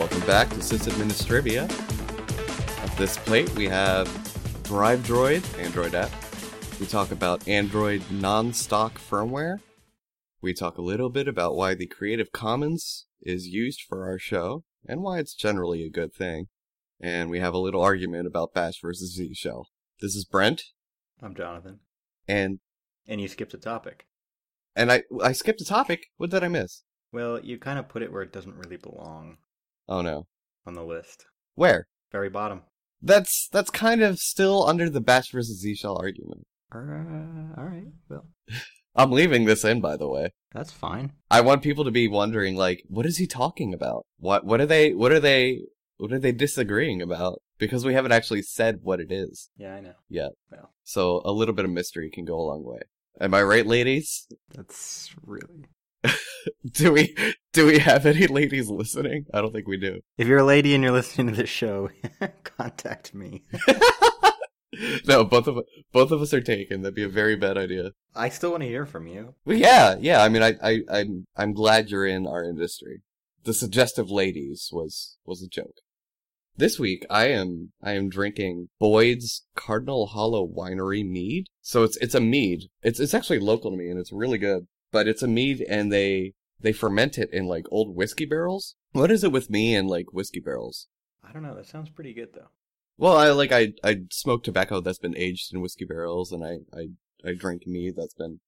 Welcome back to SysAdministrivia. At this plate, we have Drive Droid, Android app. We talk about Android non-stock firmware. We talk a little bit about why the Creative Commons is used for our show and why it's generally a good thing. And we have a little argument about Bash versus Z Shell. This is Brent, I'm Jonathan. and And you skipped a topic. and I I skipped a topic. What did I miss? Well, you kind of put it where it doesn't really belong Oh no. on the list. Where? Very bottom. That's that's kind of still under the Bash versus Z Shell argument. Uh, all right. Well, I'm leaving this in, by the way. that's fine. I want people to be wondering, like, what is he talking about? What what are they what are they what are they disagreeing about? Because we haven't actually said what it is Yeah, I know. yet. Well. So a little bit of mystery can go a long way. Am I right, ladies? That's really. Do we do we have any ladies listening? I don't think we do. If you're a lady and you're listening to this show, contact me. no, both of both of us are taken. That'd be a very bad idea. I still want to hear from you. Well, yeah, yeah. I mean, I, I, I'm, I'm glad you're in our industry. The suggestive ladies was, was a joke. This week, I am, I am drinking Boyd's Cardinal Hollow Winery mead. So it's, it's a mead. It's, it's actually local to me and it's really good. But it's a mead and they, they ferment it in like old whiskey barrels. What is it with me and like whiskey barrels? I don't know. That sounds pretty good, though. Well, I like I I smoke tobacco that's been aged in whiskey barrels, and I I I drink mead that's been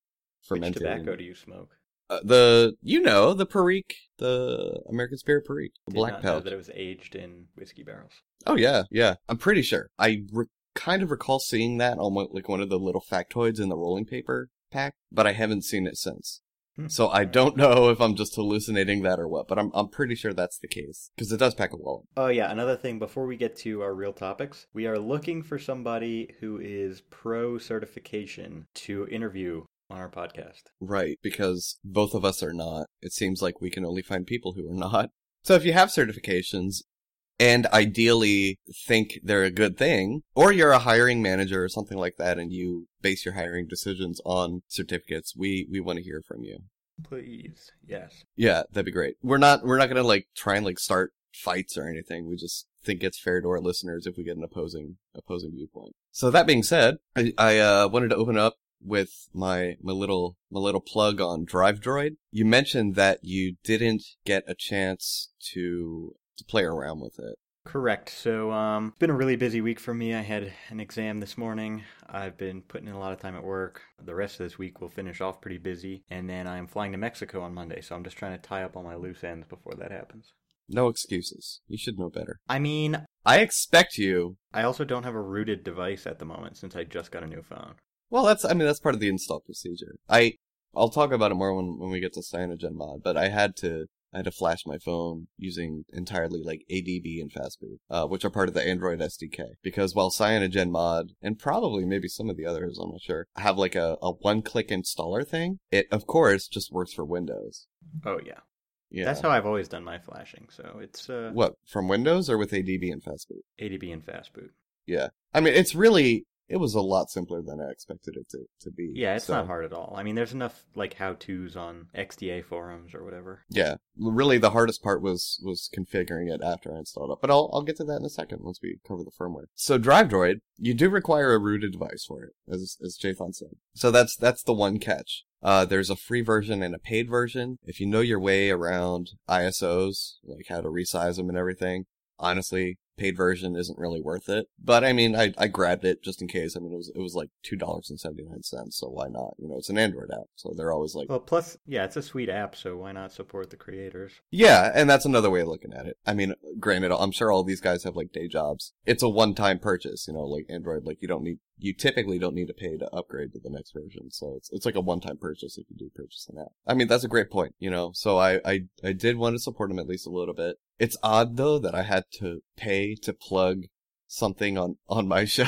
fermented. Which tobacco in- do you smoke? Uh, the you know the Perique, the American Spirit Perique, the Did black not know pouch. that it was aged in whiskey barrels. Oh yeah, yeah. I'm pretty sure. I re- kind of recall seeing that on like one of the little factoids in the rolling paper pack, but I haven't seen it since. Hmm. So I don't know if I'm just hallucinating that or what, but I'm I'm pretty sure that's the case because it does pack a wallet. Oh yeah, another thing before we get to our real topics, we are looking for somebody who is pro certification to interview on our podcast. Right, because both of us are not. It seems like we can only find people who are not. So if you have certifications and ideally think they're a good thing, or you're a hiring manager or something like that and you base your hiring decisions on certificates, we, we want to hear from you. Please. Yes. Yeah, that'd be great. We're not, we're not gonna like try and like start fights or anything. We just think it's fair to our listeners if we get an opposing, opposing viewpoint. So that being said, I, I uh, wanted to open up with my, my little, my little plug on Drive Droid. You mentioned that you didn't get a chance to, to play around with it. Correct. So, um, it's been a really busy week for me. I had an exam this morning. I've been putting in a lot of time at work. The rest of this week will finish off pretty busy. And then I'm flying to Mexico on Monday, so I'm just trying to tie up all my loose ends before that happens. No excuses. You should know better. I mean, I expect you. I also don't have a rooted device at the moment since I just got a new phone. Well, that's, I mean, that's part of the install procedure. I, I'll talk about it more when, when we get to CyanogenMod, but I had to, I had to flash my phone using entirely like ADB and Fastboot, uh, which are part of the Android SDK. Because while Cyanogen mod, and probably maybe some of the others, I'm not sure, have like a, a one-click installer thing, it of course just works for Windows. Oh, yeah. Yeah. That's how I've always done my flashing. So it's uh, What, from Windows or with ADB and Fastboot? ADB and Fastboot. Yeah. I mean, it's really, it was a lot simpler than I expected it to, to be. Yeah, it's So- not hard at all. I mean, there's enough like how-tos on XDA forums or whatever. Yeah, really, the hardest part was was configuring it after I installed it. But I'll I'll get to that in a second once we cover the firmware. So Drive Droid, you do require a rooted device for it, as as Jathan said. So that's that's the one catch. Uh, there's a free version and a paid version. If you know your way around ISOs, like how to resize them and everything, honestly, paid version isn't really worth it. But I mean, I, I grabbed it just in case. I mean, it was, it was like $2.79, so why not? You know, it's an Android app, so they're always like, Well, plus, yeah, it's a sweet app, so why not support the creators? Yeah, and that's another way of looking at it. I mean, granted, I'm sure all these guys have like day jobs. It's a one-time purchase, you know, like Android, like you don't need, you typically don't need to pay to upgrade to the next version. So it's, it's like a one-time purchase if you do purchase an app. I mean, that's a great point, you know, so I, I, I did want to support them at least a little bit. It's odd though that I had to pay to plug something on, on my show.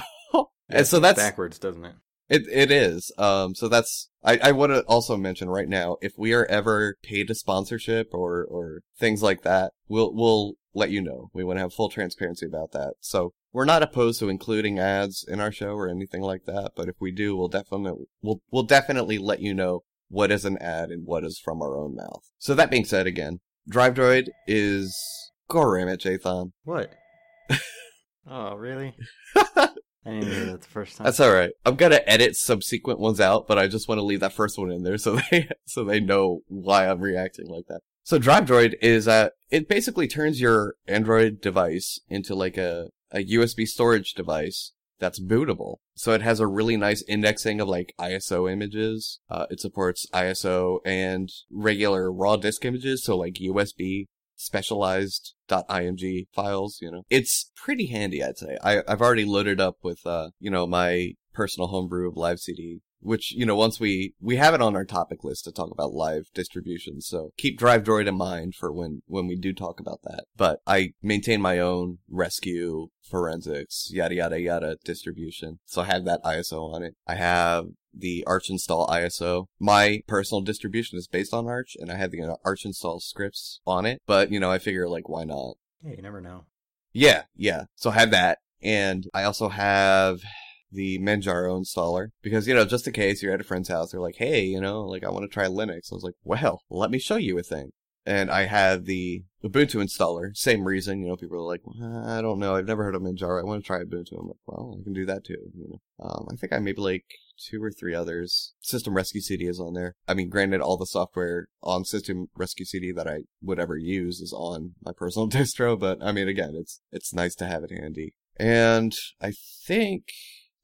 and so that's, backwards, doesn't it? it it is. Um, so that's I I want to also mention right now if we are ever paid a sponsorship or or things like that, we'll we'll let you know. We want to have full transparency about that. So we're not opposed to including ads in our show or anything like that. But if we do, we'll definitely we'll we'll definitely let you know what is an ad and what is from our own mouth. So that being said, again, Drive Droid is Goram it, Jathan. What? oh, really? I didn't hear that the first time. That's all right. I'm gonna edit subsequent ones out, but I just want to leave that first one in there so they so they know why I'm reacting like that. So Drive Droid is uh it basically turns your Android device into like a a USB storage device that's bootable. So it has a really nice indexing of like ISO images. Uh, it supports ISO and regular raw disk images, so like USB specialized .img files, you know. It's pretty handy, I'd say. I, I've already loaded up with, uh, you know, my personal homebrew of live CD which you know once we we have it on our topic list to talk about live distribution so keep drive droid in mind for when when we do talk about that. But i maintain my own rescue forensics yada yada yada distribution. So i have that iso on it. I have the arch install iso my personal distribution is based on arch and i have the uh, arch install scripts on it. But you know i figure like why not? Yeah you never know. Yeah yeah. So i have that and i also have the Manjaro installer because, you know, just in case you're at a friend's house, they're like, hey, you know, like I want to try Linux. I was like, well, let me show you a thing. And I have the Ubuntu installer. Same reason, you know, people are like, well, I don't know, I've never heard of Manjaro. I want to try Ubuntu. I'm like, well, I can do that too. You know, um, I think I maybe like two or three others. System Rescue CD is on there. I mean, granted, all the software on System Rescue CD that I would ever use is on my personal distro, but I mean, again, it's it's nice to have it handy. And I think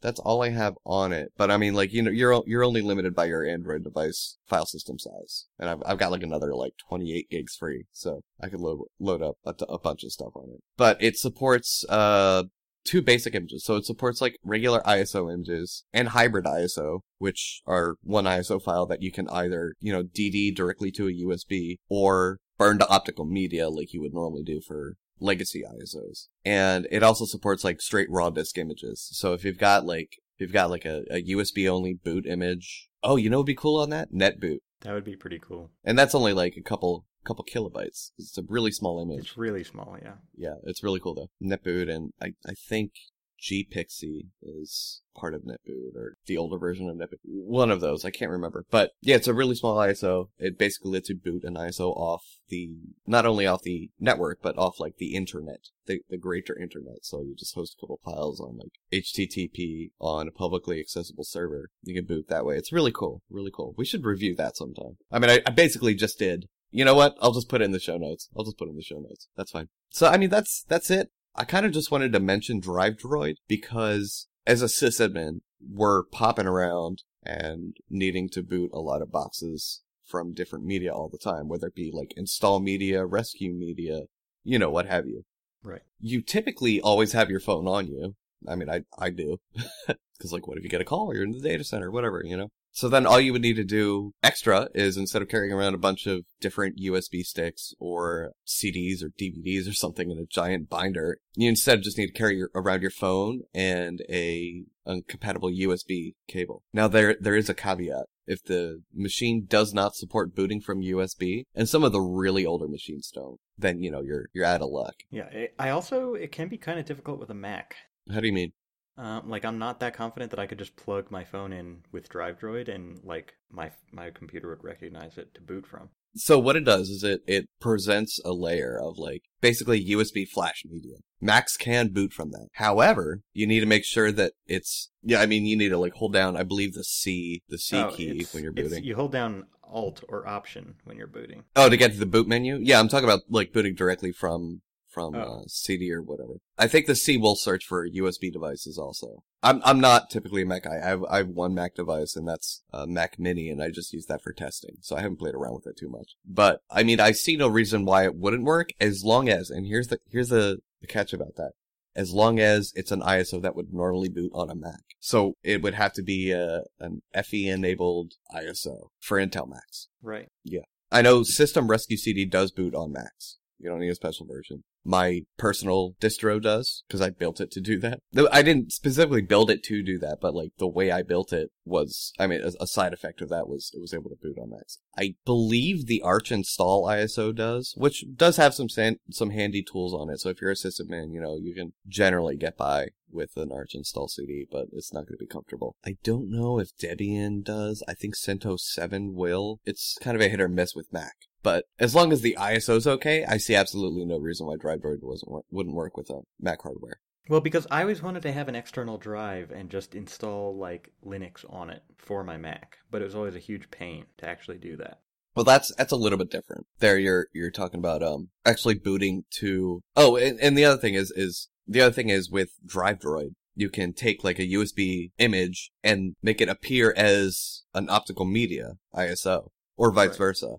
that's all I have on it. But I mean, like you know, you're you're only limited by your Android device file system size, and I've I've got like another like 28 gigs free, so I could load load up a, a bunch of stuff on it. But it supports uh two basic images, so it supports like regular ISO images and hybrid ISO, which are one ISO file that you can either you know DD directly to a USB or burn to optical media like you would normally do for legacy ISOs. And it also supports like straight raw disk images. So if you've got like, if you've got like a, a USB only boot image, oh, you know what'd be cool on that? NetBoot. That would be pretty cool. And that's only like a couple, couple kilobytes. It's a really small image. It's really small, yeah. Yeah, it's really cool though. NetBoot and I, I think GPXE is part of NetBoot or the older version of NetBoot. One of those, I can't remember. But yeah, it's a really small ISO. It basically lets you boot an ISO off the, not only off the network, but off like the internet, the, the greater internet. So you just host a couple files on like HTTP on a publicly accessible server. You can boot that way. It's really cool. Really cool. We should review that sometime. I mean, I, I basically just did you know what? I'll just put it in the show notes. I'll just put it in the show notes. That's fine. So, I mean, that's, that's it. I kind of just wanted to mention Drive Droid because as a sysadmin, we're popping around and needing to boot a lot of boxes from different media all the time, whether it be like install media, rescue media, you know, what have you. Right. You typically always have your phone on you. I mean, I, I do. Cause like, what if you get a call or you're in the data center, whatever, you know? So then all you would need to do extra is instead of carrying around a bunch of different USB sticks or CDs or DVDs or something in a giant binder, you instead just need to carry your, around your phone and a compatible USB cable. Now there there is a caveat. If the machine does not support booting from USB, and some of the really older machines don't, then you know you're you're out of luck. Yeah, I also it can be kind of difficult with a Mac. How do you mean? Um, like I'm not that confident that I could just plug my phone in with Drive Droid and like my my computer would recognize it to boot from. So what it does is it it presents a layer of like basically USB flash media. Macs can boot from that. However, you need to make sure that it's yeah. I mean, you need to like hold down. I believe the C the C oh, key when you're booting. You hold down Alt or Option when you're booting. Oh, to get to the boot menu. Yeah, I'm talking about like booting directly from from oh. uh, CD or whatever. I think the C will search for USB devices also. I'm I'm not typically a Mac guy. I have I have one Mac device and that's a Mac Mini, and I just use that for testing. So I haven't played around with it too much. But I mean, I see no reason why it wouldn't work as long as. And here's the here's the, the catch about that. As long as it's an ISO that would normally boot on a Mac. So it would have to be a, uh, an EFI enabled ISO for Intel Macs. Right. Yeah. I know System Rescue CD does boot on Macs. You don't need a special version. My personal distro does, because I built it to do that. I didn't specifically build it to do that, but like the way I built it was, I mean, a, side effect of that was it was able to boot on Macs. I believe the Arch install ISO does, which does have some san- some handy tools on it. So if you're a sysadmin, you know, you can generally get by with an Arch install CD, but it's not going to be comfortable. I don't know if Debian does. I think CentOS 7 will. It's kind of a hit or miss with Mac. But as long as the ISO's okay, I see absolutely no reason why DriveDroid wasn't wouldn't work with a Mac hardware. Well, because I always wanted to have an external drive and just install like Linux on it for my Mac, but it was always a huge pain to actually do that. Well, that's that's a little bit different. There, you're you're talking about um actually booting to. Oh, and, and the other thing is is the other thing is with DriveDroid, you can take like a USB image and make it appear as an optical media ISO, or vice Right. versa.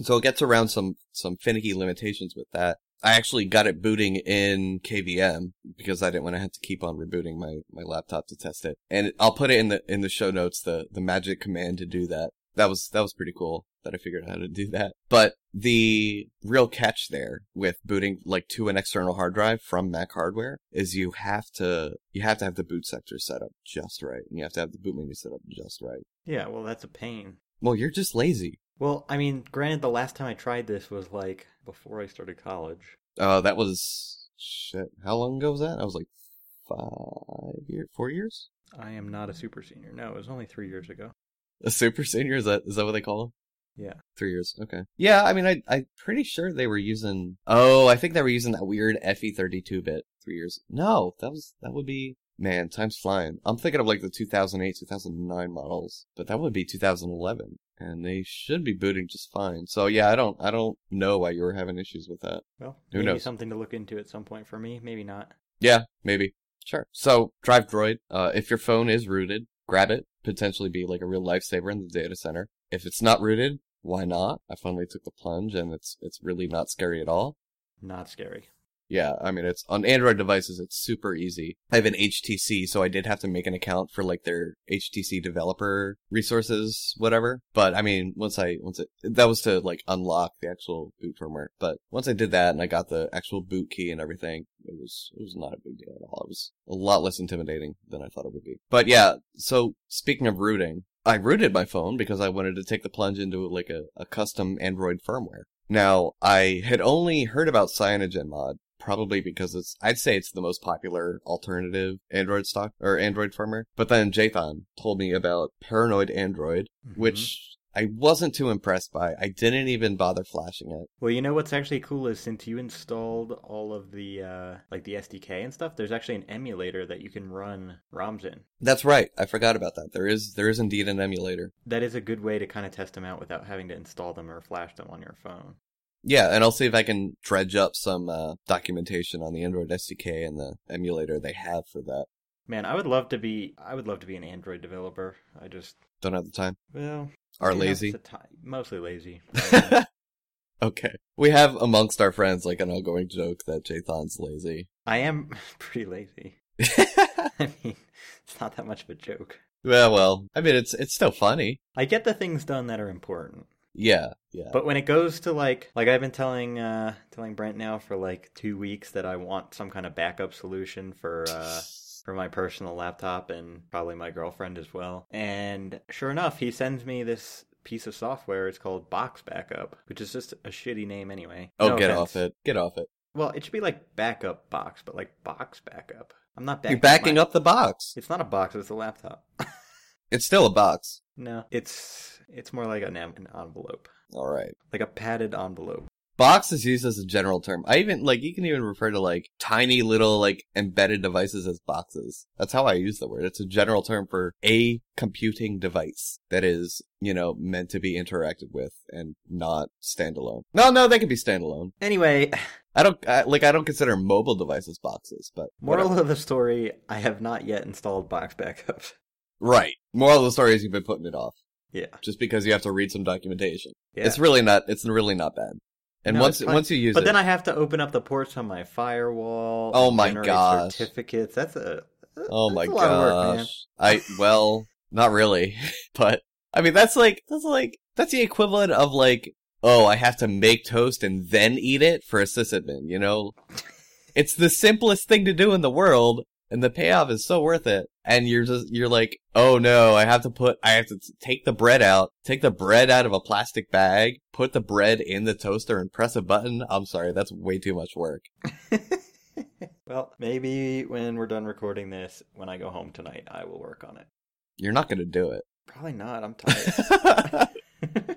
So it gets around some some finicky limitations with that. I actually got it booting in KVM because I didn't want to have to keep on rebooting my, my laptop to test it. And I'll put it in the in the show notes the the magic command to do that. That was that was pretty cool that I figured out how to do that. But the real catch there with booting like to an external hard drive from Mac hardware is you have to you have to have the boot sector set up just right. And you have to have the boot menu set up just right. Yeah, well, that's a pain. Well, you're just lazy. Well, I mean, granted, the last time I tried this was like before I started college. Uh, that was shit. How long ago was that? I was like five years, four years. I am not a super senior. No, it was only three years ago. A super senior is that is that what they call them? Yeah. Three years. Okay. Yeah, I mean, I I'm pretty sure they were using. Oh, I think they were using that weird EFI32 bit. Three years. No, that was that would be. Man, time's flying. I'm thinking of like the 2008, 2009 models, but that would be 2011, and they should be booting just fine. So yeah, I don't I don't know why you were having issues with that. Well, Who maybe knows? something to look into at some point for me. Maybe not. Yeah, maybe. Sure. So, Drive Droid, uh, if your phone is rooted, grab it. Potentially be like a real lifesaver in the data center. If it's not rooted, why not? I finally took the plunge and it's, it's really not scary at all. Not scary. Yeah, I mean, it's on Android devices, it's super easy. I have an HTC, so I did have to make an account for like their HTC developer resources, whatever. But I mean, once I, once it, that was to like unlock the actual boot firmware. But once I did that and I got the actual boot key and everything, it was, it was not a big deal at all. It was a lot less intimidating than I thought it would be. But yeah, so speaking of rooting, I rooted my phone because I wanted to take the plunge into like a, a custom Android firmware. Now, I had only heard about CyanogenMod probably because it's I'd say it's the most popular alternative Android stock or Android firmware. But then Jathan told me about Paranoid Android, Mhm. which I wasn't too impressed by. I didn't even bother flashing it. Well, you know what's actually cool is since you installed all of the uh, like the SDK and stuff, there's actually an emulator that you can run ROMs in. That's right. I forgot about that. There is there is indeed an emulator. That is a good way to kind of test them out without having to install them or flash them on your phone. Yeah, and I'll see if I can dredge up some uh, documentation on the Android SDK and the emulator they have for that. Man, I would love to be I would love to be an Android developer. I just Don't have the time. well Are lazy. mostly lazy. okay. We have amongst our friends like an ongoing joke that Jathan's lazy. I am pretty lazy. I mean, it's not that much of a joke. well, well, I mean, it's it's still funny. I get the things done that are important. Yeah, yeah. But when it goes to like like I've been telling uh telling Brent now for like 2 weeks that I want some kind of backup solution for uh for my personal laptop and probably my girlfriend as well. And sure enough, he sends me this piece of software. It's called Box Backup, which is just a shitty name anyway. oh, No get offense. off it. Get off it. Well, it should be like backup box, but like box backup. I'm not backing You're backing my- up the box. It's not a box, it's a laptop. It's still a box. no, it's it's more like an, an envelope. All right. Like a padded envelope. Box is used as a general term. I even like you can even refer to like tiny little like embedded devices as boxes. That's how I use the word. It's a general term for a computing device that is, you know, meant to be interacted with and not standalone. No, no, they can be standalone. Anyway, I don't I, like I don't consider mobile devices boxes, but Moral whatever. of the story: I have not yet installed Box Backup. right. Moral of the story is you've been putting it off Yeah, just because you have to read some documentation. yeah. It's really not. It's really not bad. And No, once once you use but it, But then I have to open up the ports on my firewall. Oh my god. Certificates. That's a Oh that's my a lot of work, gosh. I well, not really, but I mean that's like that's like that's the equivalent of like oh I have to make toast and then eat it for a sysadmin. You know, it's the simplest thing to do in the world, and the payoff is so worth it. And you're just you're like oh no I have to put I have to take the bread out, take the bread out of a plastic bag, put the bread in the toaster and press a button. I'm sorry, that's way too much work. well, maybe when we're done recording this, when I go home tonight, I will work on it. You're not gonna do it. Probably not. I'm tired.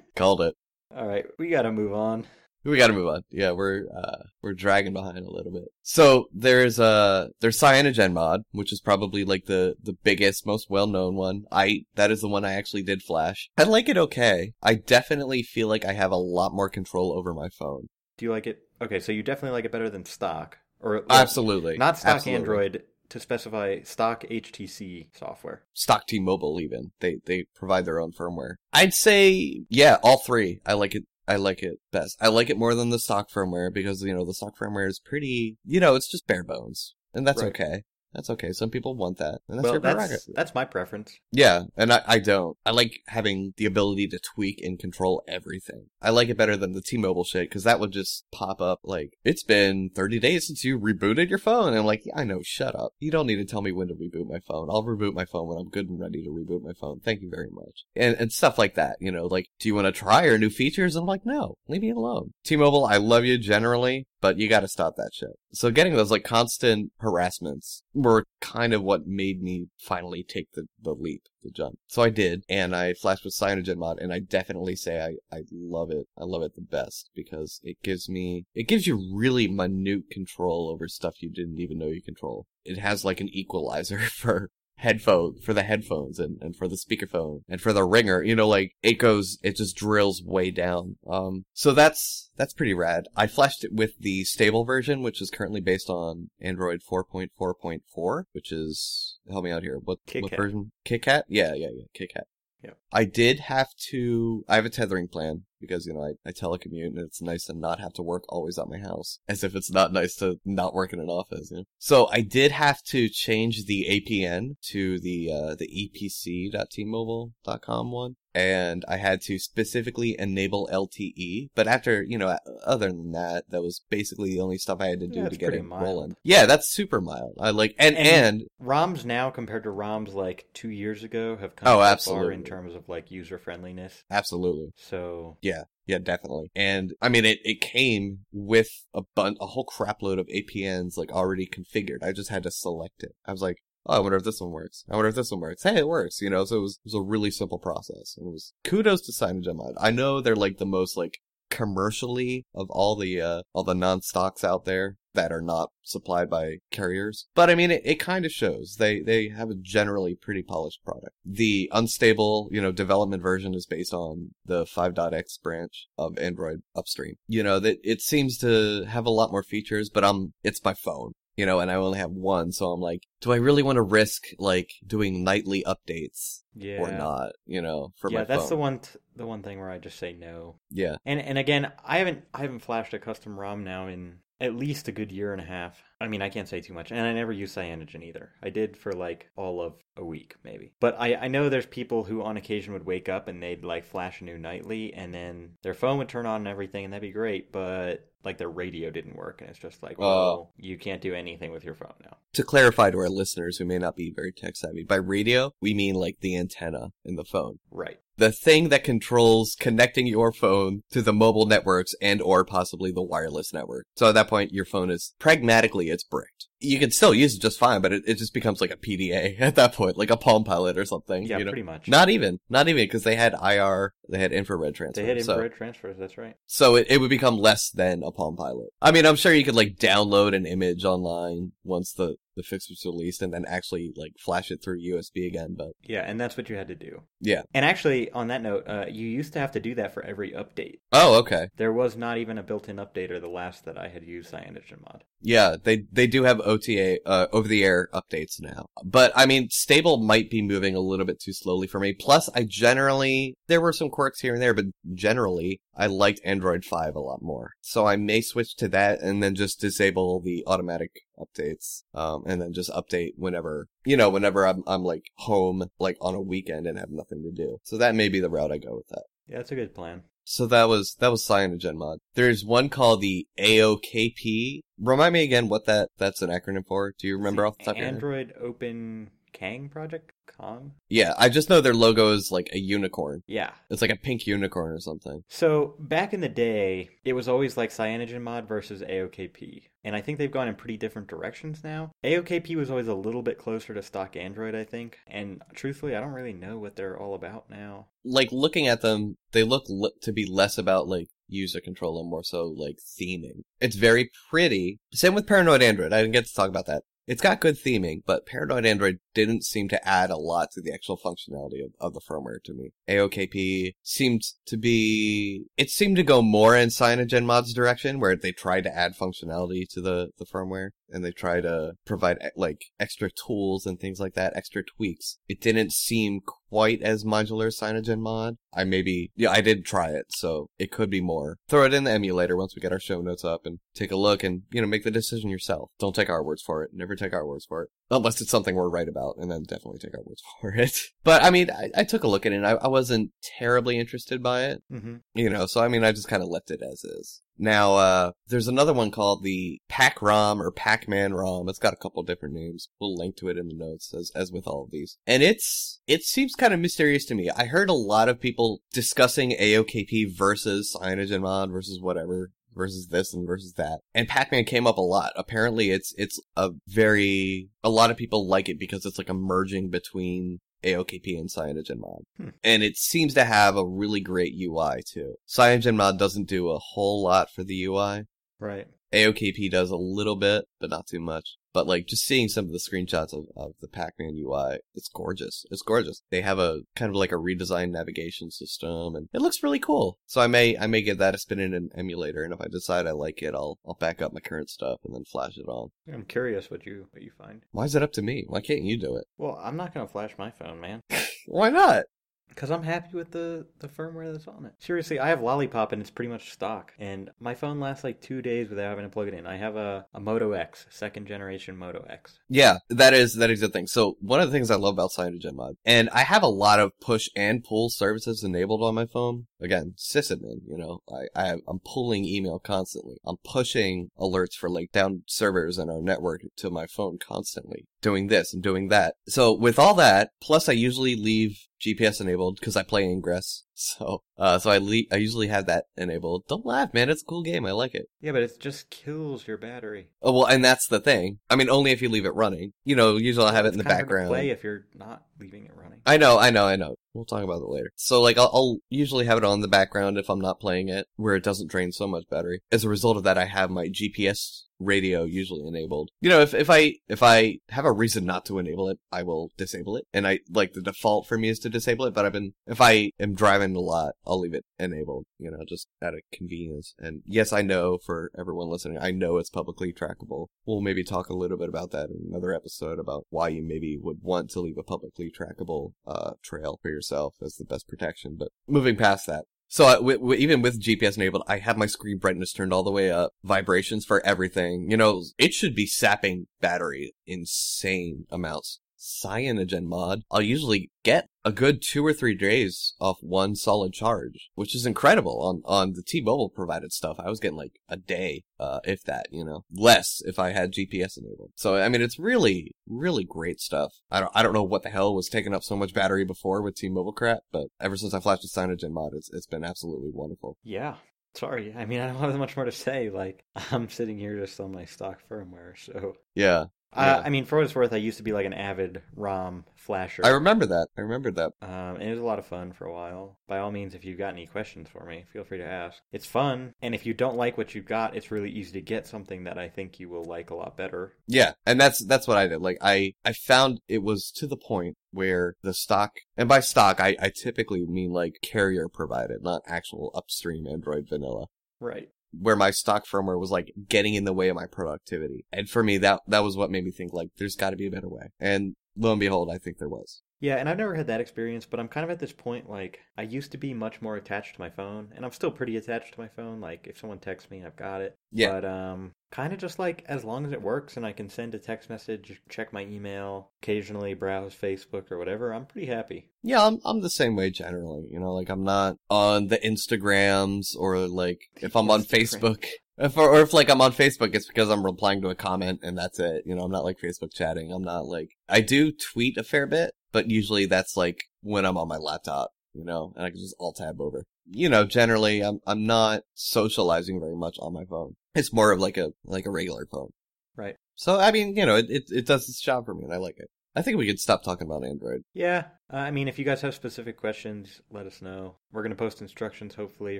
Called it. All right, we got to move on. We got to move on. Yeah, we're uh we're dragging behind a little bit. So there's uh there's CyanogenMod, which is probably like the the biggest, most well known one. I that is the one I actually did flash. I like it okay. I definitely feel like I have a lot more control over my phone. Do you like it? Okay, so you definitely like it better than stock, or Absolutely, not stock Absolutely. Android. To specify stock HTC software. stock T-Mobile even. They they provide their own firmware. I'd say yeah, all three. I like it. I like it best. I like it more than the stock firmware because you know the stock firmware is pretty. You know, it's just bare bones, and that's Right. okay. That's okay. Some people want that, and that's well, your that's prerogative. that's my preference. Yeah, and I, I don't. I like having the ability to tweak and control everything. I like it better than the T-Mobile shit because that would just pop up like it's been 30 days since you rebooted your phone. And I'm like, yeah, I know. Shut up. You don't need to tell me when to reboot my phone. I'll reboot my phone when I'm good and ready to reboot my phone. Thank you very much. And and stuff like that. You know, like, do you want to try our new features? And I'm like, no, leave me alone. T-Mobile, I love you generally, but you got to stop that shit. So getting those like constant harassments were kind of what made me finally take the, the leap, the jump. So I did, and I flashed with CyanogenMod, and I definitely say I, I love it. I love it the best because it gives me, it gives you really minute control over stuff you didn't even know you control. It has like an equalizer for headphone for the headphones and, and for the speakerphone and for the ringer you know like it goes it just drills way down. Um so that's that's pretty rad. I flashed it with the stable version which is currently based on android 4.4.4 which is help me out here what what version? Kitkat yeah yeah yeah kitkat Yep. I did have to, I have a tethering plan because, you know, I, I telecommute and it's nice to not have to work always at my house as if it's not nice to not work in an office, you know? So I did have to change the APN to the, uh, the epc.tmobile.com one. And I had to specifically enable LTE. But after, you know, other than that, that was basically the only stuff I had to do Yeah, to get it mild. rolling. Yeah, that's super mild. I like, and, and, And- ROMs now compared to ROMs like two years ago have come Oh, so far absolutely. in terms of like user friendliness. absolutely. So Yeah, yeah, definitely. And I mean, it, it came with a bun- a whole crapload of APNs like already configured. I just had to select it. I was like, oh, I wonder if this one works. I wonder if this one works. Hey, it works. You know, so it was, it was a really simple process. And it was kudos to CyanogenMod. I know they're like the most like commercially of all the uh all the non-stocks out there that are not supplied by carriers. But I mean it, it kind of shows. They they have a generally pretty polished product. The unstable, you know, development version is based on the 5.x branch of Android upstream. You know, that it seems to have a lot more features, but um it's my phone. You know, and I only have one, so I'm like, do I really want to risk like doing nightly updates yeah, or not? You know, for yeah, my that's phone. the one. T- the one thing where I just say no. Yeah, And and again, I haven't I haven't flashed a custom ROM now in at least a good year and a half. I mean, I can't say too much, and I never use Cyanogen either. I did for like all of a week, maybe. But I I know there's people who on occasion would wake up and they'd like flash a new nightly, and then their phone would turn on and everything, and that'd be great, but like their radio didn't work, and it's just like, Oh. well, you can't do anything with your phone now. to clarify to our listeners who may not be very tech savvy, by radio, we mean like the antenna in the phone. Right. The thing that controls connecting your phone to the mobile networks and or possibly the wireless network. So at that point, your phone is pragmatically, it's bricked. You can still use it just fine, but it, it just becomes like a PDA at that point, like a Palm Pilot or something. Yeah, you know? pretty much. Not even, not even, because they had IR, they had infrared transfer. they had so- infrared transfers. That's right. so it, it would become less than a Palm Pilot. I mean, I'm sure you could like download an image online once the, the fix was released and then actually like flash it through USB again, but Yeah, and that's what you had to do. yeah. And actually, on that note, uh, you used to have to do that for every update. Oh, okay. There was not even a built-in updater the last that I had used Cyanogen mod. Yeah, they, they do have OTA, uh, over the air updates now. But I mean, stable might be moving a little bit too slowly for me. Plus, I generally, there were some quirks here and there, but generally, I liked Android 5 a lot more. So I may switch to that and then just disable the automatic updates, um, and then just update whenever, you know, whenever I'm, I'm like home, like on a weekend and have nothing to do. So that may be the route I go with that. Yeah, that's a good plan. So that was that was Cyanogen mod. There's one called the AOKP. Remind me again what that that's an acronym for. Do you remember off the top of your head? Android Open Kang Project Kong. Yeah, I just know their logo is like a unicorn. Yeah. It's like a pink unicorn or something. So back in the day, it was always like CyanogenMod versus AOKP. And I think they've gone in pretty different directions now. AOKP was always a little bit closer to stock Android, I think. And truthfully, I don't really know what they're all about now. Like looking at them, they look li- to be less about like user control and more so like theming. It's very pretty. Same with Paranoid Android. I didn't get to talk about that. It's got good theming, but Paranoid Android didn't seem to add a lot to the actual functionality of, of the firmware to me. AOKP seemed to be, it seemed to go more in CyanogenMod's direction where they tried to add functionality to the, the firmware and they try to provide eh, like extra tools and things like that, extra tweaks. It didn't seem quite as modular as CyanogenMod. I maybe, yeah, I did try it, so it could be more. Throw it in the emulator once we get our show notes up and take a look and, you know, make the decision yourself. Don't take our words for it. Never take our words for it. Unless it's something we're right about, and then definitely take our words for it. But I mean, I, I took a look at it and I, I wasn't terribly interested by it. Mm-hmm. You know, so I mean, I just kind of left it as is. Now, uh, there's another one called the Pac ROM or Pac-Man ROM. It's got a couple different names. We'll link to it in the notes as, as with all of these. And it's, it seems kind of mysterious to me. I heard a lot of people discussing AOKP versus CyanogenMod versus whatever versus this and versus that. And Pac-Man came up a lot. Apparently it's, it's a very, a lot of people like it because it's like a merging between AOKP and CyanogenMod. Hmm. And it seems to have a really great UI too. CyanogenMod doesn't do a whole lot for the UI. Right. AOKP does a little bit, but not too much. But like just seeing some of the screenshots of, of the Pac-Man UI, it's gorgeous. It's gorgeous. They have a kind of like a redesigned navigation system and it looks really cool. So I may I may give that a spin in an emulator and if I decide I like it, I'll I'll back up my current stuff and then flash it on. I'm curious what you what you find. Why is it up to me? Why can't you do it? Well, I'm not gonna flash my phone, man. Why not? Because I'm happy with the, the firmware that's on it. Seriously, I have Lollipop and it's pretty much stock. And my phone lasts like two days without having to plug it in. I have a, a Moto X, second generation Moto X. Yeah, that is that is the thing. So one of the things I love about CyanogenMod, and I have a lot of push and pull services enabled on my phone. Again, sysadmin, you know, I, I I'm pulling email constantly. I'm pushing alerts for like down servers in our network to my phone constantly. Doing this and doing that. So with all that, plus I usually leave GPS enabled because I play Ingress. So, uh, so I le- I usually have that enabled. Don't laugh, man. It's a cool game. I like it. Yeah, but it just kills your battery. Oh well, and that's the thing. I mean, only if you leave it running. You know, usually I have it in the It's kind of hard to background. play if you're not leaving it running. I know, I know, I know. We'll talk about it later. So like, I'll, I'll usually have it on the background if I'm not playing it, where it doesn't drain so much battery. As a result of that, I have my GPS radio usually enabled. You know, if, if I, if I have a reason not to enable it, I will disable it. And I, like, the default for me is to disable it, but I've been, if I am driving a lot, I'll leave it enabled, you know, just out of convenience. And yes, I know for everyone listening, I know it's publicly trackable. We'll maybe talk a little bit about that in another episode about why you maybe would want to leave a publicly trackable, uh, trail for yourself as the best protection. But moving past that, so I, w- w- even with GPS enabled, I have my screen brightness turned all the way up, vibrations for everything. You know, it should be sapping battery insane amounts. Cyanogen mod, I'll usually get a good two or three days off one solid charge, which is incredible on, on the T-Mobile provided stuff. I was getting like a day, uh, if that, you know, less if I had GPS enabled. So, I mean, it's really, really great stuff. I don't, I don't know what the hell was taking up so much battery before with T-Mobile crap, but ever since I flashed the Cyanogen mod, it's, it's been absolutely wonderful. Yeah. Sorry. I mean, I don't have much more to say. Like, I'm sitting here just on my stock firmware, so. Yeah. Uh, Yeah. I mean, for what it's worth, I used to be like an avid ROM flasher. I remember that. I remember that. Um, and it was a lot of fun for a while. By all means, if you've got any questions for me, feel free to ask. It's fun, and if you don't like what you've got, it's really easy to get something that I think you will like a lot better. Yeah, and that's that's what I did. Like I I found it was to the point where the stock and by stock I, I typically mean like carrier provided, not actual upstream Android vanilla. Right. Where my stock firmware was like getting in the way of my productivity. And for me that that was what made me think like there's gotta be a better way. And lo and behold, I think there was. Yeah, and I've never had that experience, but I'm kind of at this point like I used to be much more attached to my phone, and I'm still pretty attached to my phone. Like if someone texts me, I've got it. Yeah. But um kind of just like as long as it works and I can send a text message, check my email, occasionally browse Facebook or whatever, I'm pretty happy. Yeah, I'm I'm the same way generally. You know, like I'm not on the Instagrams or like if I'm on Facebook If, or, or if like I'm on Facebook, it's because I'm replying to a comment and that's it. You know, I'm not like Facebook chatting. I'm not like, I do tweet a fair bit, but usually that's like when I'm on my laptop, you know, and I can just alt tab over. You know, generally I'm, I'm not socializing very much on my phone. It's more of like a, like a regular phone. Right. So, I mean, you know, it, it, it does its job for me and I like it. I think we could stop talking about Android. Yeah, uh, I mean, if you guys have specific questions, let us know. We're gonna post instructions, hopefully,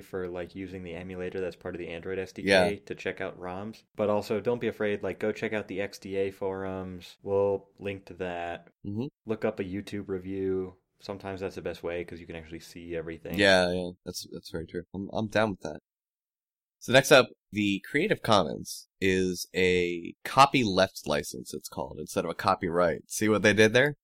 for like using the emulator that's part of the Android SDK Yeah. to check out ROMs. But also, don't be afraid. Like, go check out the XDA forums. We'll link to that. Mhm. Look up a YouTube review. Sometimes that's the best way because you can actually see everything. Yeah, yeah, that's that's very true. I'm I'm down with that. So next up, the Creative Commons is a copy left license. It's called instead of a copyright. See what they did there?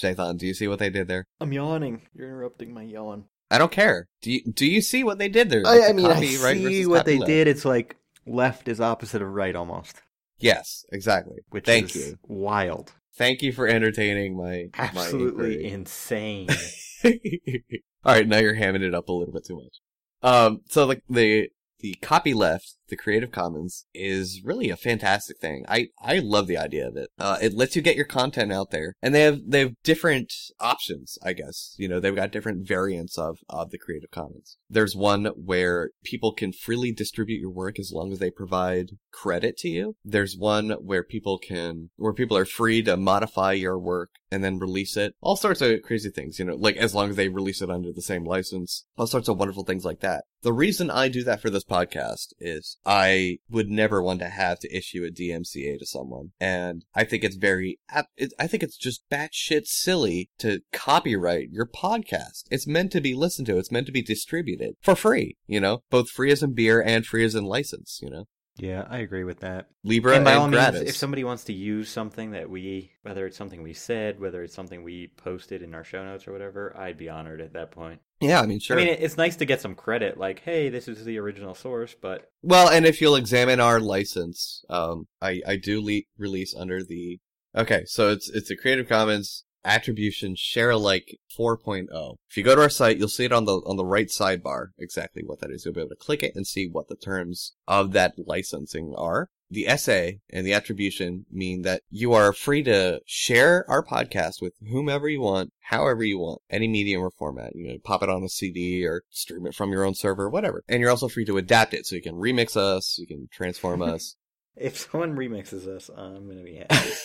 Jathan, do you see what they did there? I'm yawning. You're interrupting my yawn. I don't care. Do you do you see what they did there? I, Like I the mean, I see versus what they copyleft. did. It's like left is opposite of right almost, Yes, exactly. which Thank is you. wild. Thank you for entertaining my Absolutely my insane. All right, now you're hamming it up a little bit too much. Um, so like the the copy left, the Creative Commons is really a fantastic thing. I I love the idea of it. Uh, it lets you get your content out there, and they have they have different options. I guess you know they've got different variants of of the Creative Commons. There's one where people can freely distribute your work as long as they provide credit to you. There's one where people can where people are free to modify your work and then release it. All sorts of crazy things, you know, like as long as they release it under the same license. All sorts of wonderful things like that. The reason I do that for this podcast is I would never want to have to issue a DMCA to someone. And I think it's very, I think it's just batshit silly to copyright your podcast. It's meant to be listened to. It's meant to be distributed for free, you know, both free as in beer and free as in license, you know. Yeah, I agree with that. Libre and by all and means, if somebody wants to use something that we, whether it's something we said, whether it's something we posted in our show notes or whatever, I'd be honored at that point. yeah, I mean, sure. I mean, it's nice to get some credit, like, hey, this is the original source, but Well, and if you'll examine our license, um, I, I do le- release under the, okay, so it's, it's a Creative Commons attribution share alike 4.0. If you go to our site, you'll see it on the, on the right sidebar, exactly what that is. You'll be able to click it and see what the terms of that licensing are. The SA and the attribution mean that you are free to share our podcast with whomever you want, however you want, any medium or format. You know, pop it on a CD or stream it from your own server, whatever. And you're also free to adapt it, so you can remix us, you can transform us. If someone remixes us, I'm gonna be happy.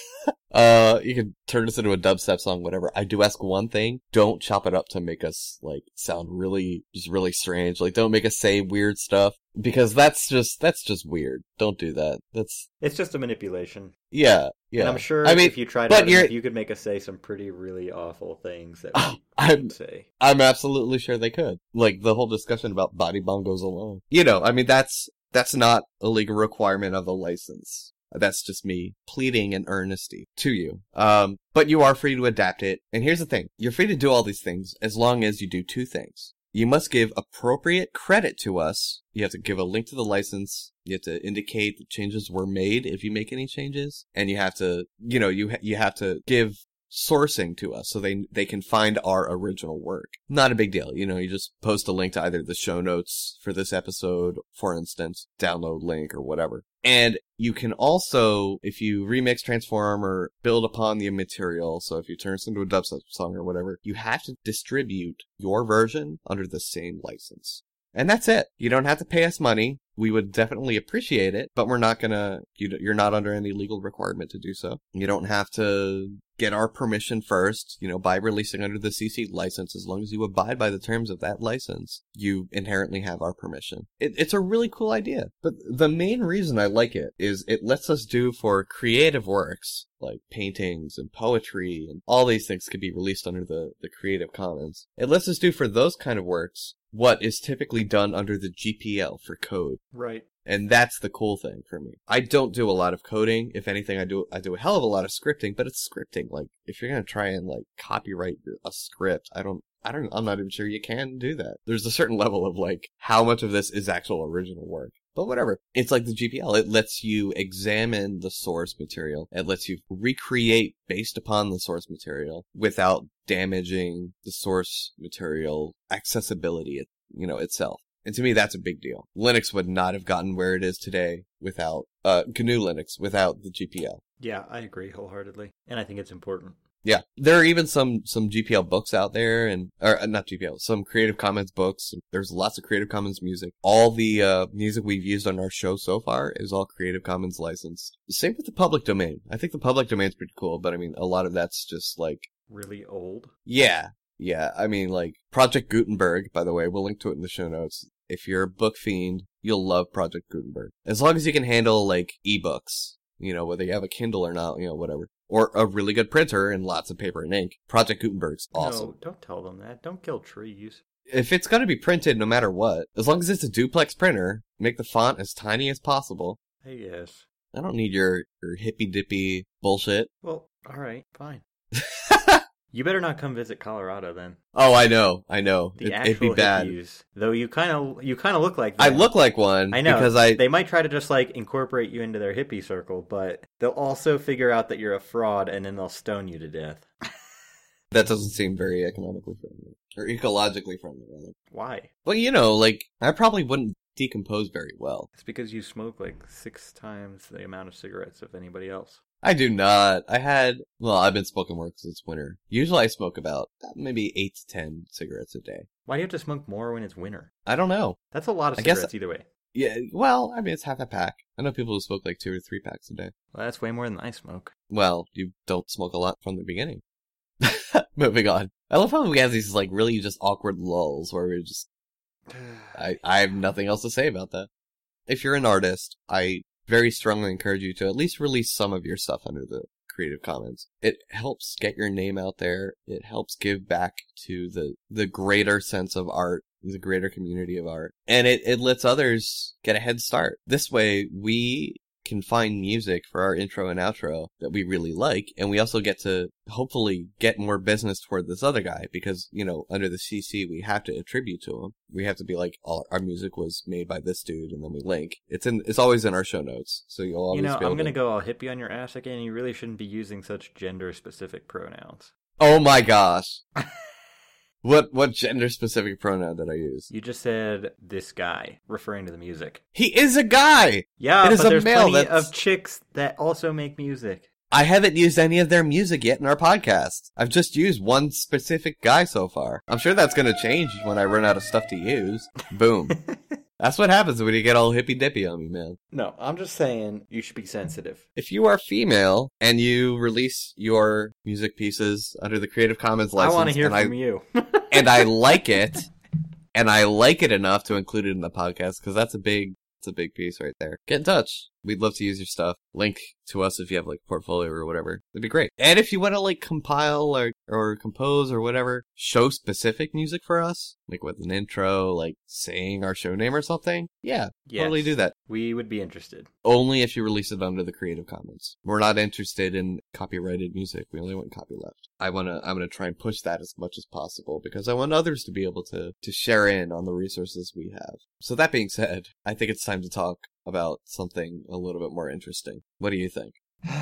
Uh, you can turn this into a dubstep song, whatever. I do ask one thing: don't chop it up to make us like sound really, just really strange. Like, don't make us say weird stuff because that's just that's just weird. Don't do that. That's it's just a manipulation. yeah, yeah. And I'm sure I mean, if you tried but enough, you could make us say some pretty, really awful things that we I'm would say. I'm absolutely sure they could. Like the whole discussion about body bongos alone. You know, I mean that's that's not a legal requirement of the license. That's just me pleading in earnesty to you. Um, but you are free to adapt it. And here's the thing. You're free to do all these things as long as you do two things. You must give appropriate credit to us. You have to give a link to the license. You have to indicate the changes were made if you make any changes. And you have to, you know, you, ha- you have to give sourcing to us so they they can find our original work. Not a big deal. You know, you just post a link to either the show notes for this episode, for instance, download link or whatever. And you can also, if you remix, transform, or build upon the material, so if you turn this into a dubstep song or whatever, you have to distribute your version under the same license. And that's it. You don't have to pay us money. We would definitely appreciate it, but we're not gonna, you, you're not under any legal requirement to do so. You don't have to get our permission first, you know, by releasing under the CC license. As long as you abide by the terms of that license, you inherently have our permission. It, it's a really cool idea. But the main reason I like it is it lets us do for creative works, like paintings and poetry and all these things could be released under the, the Creative Commons. It lets us do for those kind of works what is typically done under the GPL for code. Right. And that's the cool thing for me. I don't do a lot of coding. If anything, I do I do a hell of a lot of scripting, but it's scripting. Like if you're gonna try and like copyright a script, I don't I don't I'm not even sure you can do that. There's a certain level of like how much of this is actual original work. But whatever. It's like the GPL. It lets you examine the source material. It lets you recreate based upon the source material without damaging the source material accessibility, you know, itself. And to me, that's a big deal. Linux would not have gotten where it is today without, uh, GNU Linux, without the GPL. Yeah, I agree wholeheartedly. And I think it's important. Yeah, there are even some some GPL books out there, and or uh, not GPL, some Creative Commons books. There's lots of Creative Commons music. All the uh, music we've used on our show so far is all Creative Commons licensed. Same with the public domain. I think the public domain's pretty cool, but I mean, a lot of that's just like Really old. yeah, yeah. I mean, like Project Gutenberg. By the way, we'll link to it in the show notes. If you're a book fiend, you'll love Project Gutenberg as long as you can handle like ebooks. You know, whether you have a Kindle or not, you know, whatever or a really good printer and lots of paper and ink. Project Gutenberg's awesome. No, don't tell them that. Don't kill trees. If it's going to be printed no matter what, as long as it's a duplex printer, make the font as tiny as possible. Hey, yes. I don't need your, your hippy dippy bullshit. Well, alright, fine. You better not come visit Colorado then. Oh, I know, I know. The It, it'd be bad. hippies. Though you kind of you kind of look like I look like one I know because I they might try to just like incorporate you into their hippie circle, but they'll also figure out that you're a fraud and then they'll stone you to death. that doesn't seem very economically friendly or ecologically friendly. Rather. Why? Well, you know, like I probably wouldn't decompose very well. It's because you smoke like six times the amount of cigarettes of anybody else. I do not. I had, well, I've been smoking more because it's winter. Usually I smoke about maybe 8 to 10 cigarettes a day. Why do you have to smoke more when it's winter? I don't know. That's a lot of I guess- cigarettes either way. Yeah, well, I mean, it's half a pack. I know people who smoke like two or three packs a day. Well, that's way more than I smoke. Well, you don't smoke a lot from the beginning. Moving on. I love how we have these like really just awkward lulls where we're just, I, I have nothing else to say about that. If you're an artist, I very strongly encourage you to at least release some of your stuff under the Creative Commons. It helps get your name out there. It helps give back to the, the greater sense of art, the greater community of art. And it, it lets others get a head start. This way, we can find music for our intro and outro that we really like, and we also get to hopefully get more business toward this other guy because you know under the CC we have to attribute to him. We have to be like, all our music was made by this dude, and then we link. It's in, it's always in our show notes, so you'll always. You know, I'm gonna to... go all hippie on your ass again. You really shouldn't be using such gender-specific pronouns. Oh my gosh. What what gender specific pronoun did I use? You just said this guy, referring to the music. He is a guy. Yeah, It is a there's male, plenty that's- of chicks that also make music. I haven't used any of their music yet in our podcast. I've just used one specific guy so far. I'm sure that's gonna change when I run out of stuff to use. Boom. That's what happens when you get all hippy dippy on me, man. No, I'm just saying you should be sensitive. If you are female and you release your music pieces under the Creative Commons license, I want to hear and I from you. and I like it, and I like it enough to include it in the podcast because that's a big, it's a big piece right there. Get in touch. We'd love to use your stuff. Link to us if you have like portfolio or whatever. That'd be great. And if you want to like compile or or compose or whatever, show specific music for us, like with an intro, like saying our show name or something. Yeah, totally do that. we would be interested. Only if you release it under the Creative Commons. We're not interested in copyrighted music. We only want copyleft. I wanna, I'm gonna try and push that as much as possible because I want others to be able to, to share in on the resources we have. So that being said, I think it's time to talk about something a little bit more interesting. What do you think?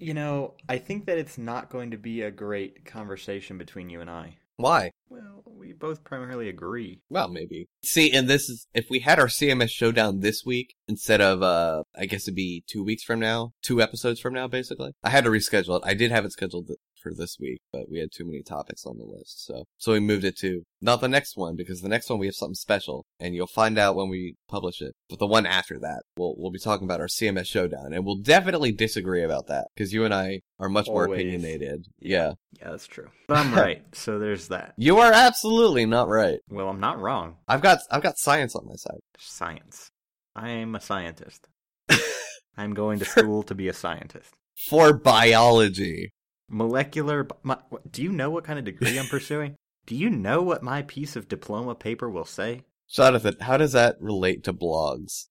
you know, I think that it's not going to be a great conversation between you and I. Why? Well, we both primarily agree. Well, maybe. See, and this is, if we had our CMS showdown this week instead of, uh, I guess it'd be two weeks from now, two episodes from now, basically. I had to reschedule it. I did have it scheduled for this week, but we had too many topics on the list. So, so we moved it to not the next one because the next one we have something special and you'll find out when we publish it. But the one after that, we'll, we'll be talking about our CMS showdown and we'll definitely disagree about that because you and I are much more opinionated. Yeah. Yeah, that's true. But I'm right, so there's that. You are absolutely not right. Well, I'm not wrong. I've got, I've got science on my side. Science. I'm a scientist. I'm going to school to be a scientist. For biology. Molecular. My, what- do you know what kind of degree I'm pursuing? Do you know what my piece of diploma paper will say? Jonathan, how does that relate to blogs?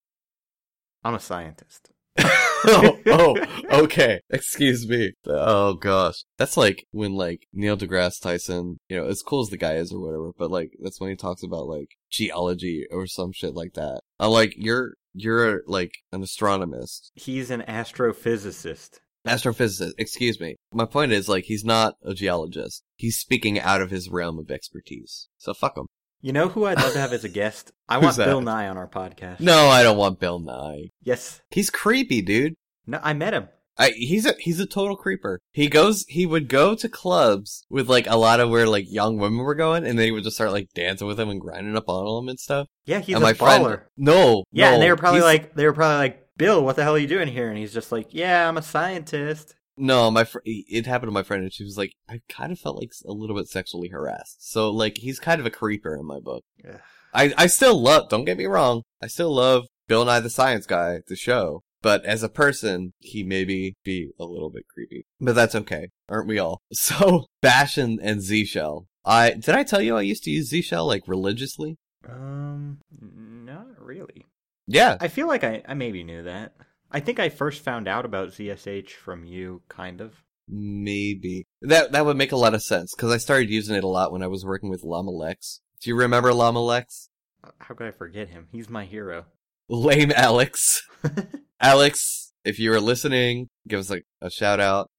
I'm a scientist. oh, oh, okay. Excuse me. Oh gosh. That's like when like Neil deGrasse Tyson, you know, as cool as the guy is or whatever, but like that's when he talks about like geology or some shit like that. I'm like, you're you're like an astronomist. He's an astrophysicist. Astrophysicist, excuse me. My point is like he's not a geologist. He's speaking out of his realm of expertise. So fuck him. You know who I'd love to have as a guest? I want that? Bill Nye on our podcast. No, I don't want Bill Nye. Yes. He's creepy, dude. No, I met him. I, he's a he's a total creeper. He goes he would go to clubs with like a lot of where like young women were going, and then he would just start like dancing with them and grinding up on them and stuff. Yeah, he's and a my baller. friend, no, yeah, no, and they were probably like, they were probably like, Bill, what the hell are you doing here? And he's just like, Yeah, I'm a scientist. no, my fr- it happened to my friend, and she was like, I kind of felt like a little bit sexually harassed. So like he's kind of a creeper in my book. Ugh. I I still love. Don't get me wrong. I still love Bill Nye the Science Guy, the show. But as a person, he maybe be a little bit creepy. But that's okay, aren't we all? So Bash and, and Z Shell. I did I tell you I used to use Z Shell like religiously? Um, not really. Yeah. I feel like I, I maybe knew that. I think I first found out about ZSH from you, kind of. Maybe. That that would make a lot of sense because I started using it a lot when I was working with Llama Lex. Do you remember Llama Lex? Uh, how could I forget him? He's my hero. Lame Alex. Alex, if you are listening, give us like a shout out.